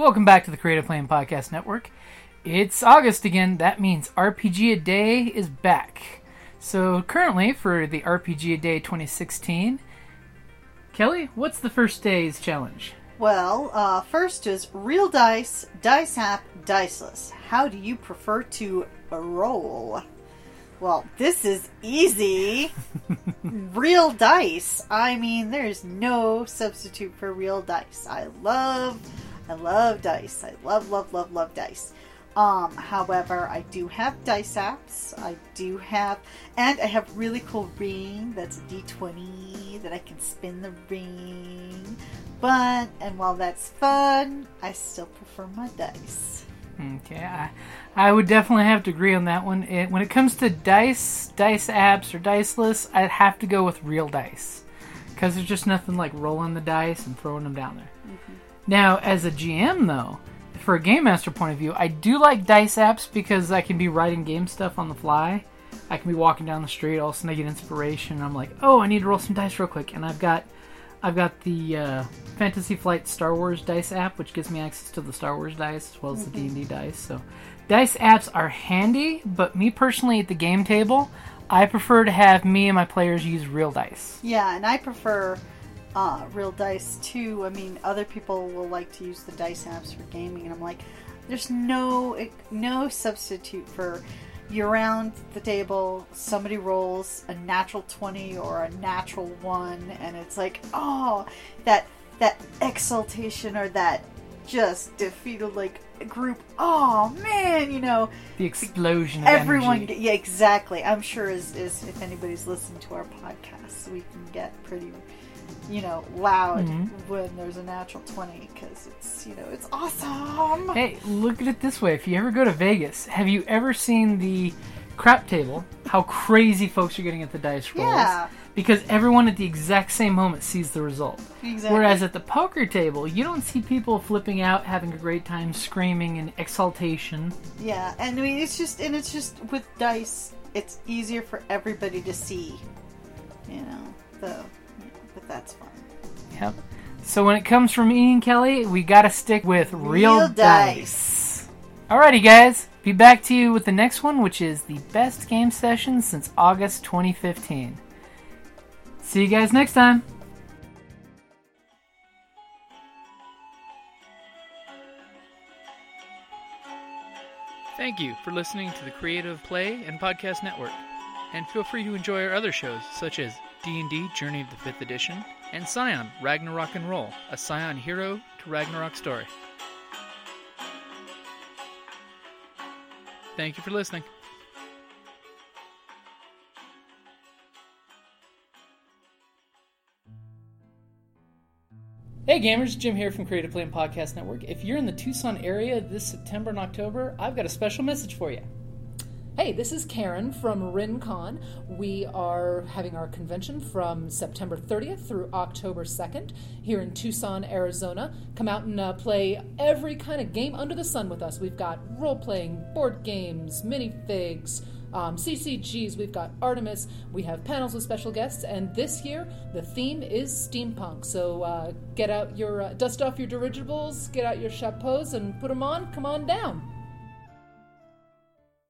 Welcome back to the Creative Play and Podcast Network. It's August again. That means RPG a Day is back. So currently for the RPG a Day 2016, Kelly, what's the first day's challenge? Well, uh, first is real dice, dice app, diceless. How do you prefer to roll? Well, this is easy. real dice. I mean, there's no substitute for real dice. I love, I love dice. I love, love, love, love dice. Um, however, I do have dice apps. I do have, and I have really cool ring that's a D20 that I can spin the ring. But, and while that's fun, I still prefer my dice. Okay, I, I would definitely have to agree on that one. It, when it comes to dice, dice apps, or diceless, I'd have to go with real dice. Because there's just nothing like rolling the dice and throwing them down there. Now, as a GM, though, for a game master point of view, I do like dice apps because I can be writing game stuff on the fly. I can be walking down the street, all of a sudden I get inspiration. And I'm like, oh, I need to roll some dice real quick, and I've got, I've got the uh, Fantasy Flight Star Wars dice app, which gives me access to the Star Wars dice as well as the D and D dice. So, dice apps are handy, but me personally at the game table, I prefer to have me and my players use real dice. Yeah, and I prefer uh, real dice too. I mean, other people will like to use the dice apps for gaming, and I'm like, there's no no substitute for you're around the table, somebody rolls a natural twenty or a natural one, and it's like, oh, that that exultation or that just defeated like group. Oh man, you know, The explosion of everyone energy. yeah exactly i'm sure as, as if anybody's listening to our podcast we can get pretty you know loud Mhm. when there's a natural 20 because it's you know it's awesome Hey, look at it this way. If you ever go to Vegas, have you ever seen the crap table? How crazy folks are getting at the dice rolls. Yeah. Because everyone at the exact same moment sees the result. exactly Whereas at the poker table, you don't see people flipping out, having a great time, screaming in exultation. yeah and i mean it's just and it's just with dice it's easier for everybody to see you know but that's fun Yep. So when it comes from Ian Kelly, we gotta stick with real, Real dice. Alrighty, guys. Be back to you with the next one, which is the best game session since August 2015. See you guys next time. Thank you for listening to the Creative Play and Podcast Network. And feel free to enjoy our other shows such as D&D Journey of the 5th Edition and Scion Ragnarok and Roll, a Scion hero to Ragnarok story. Thank you for listening. Hey gamers, Jim here from Creative Play and Podcast Network. If you're in the Tucson area this September and October, I've got a special message for you. Hey, this is Karen from RinCon. We are having our convention from September 30th through October 2nd here in Tucson, Arizona. Come out and uh, play every kind of game under the sun with us. We've got role playing, board games, minifigs, Um, CCGs, we've got Artemis, we have panels with special guests, and this year the theme is steampunk. So uh, get out your, uh, dust off your dirigibles, get out your chapeaus, and put them on. Come on down.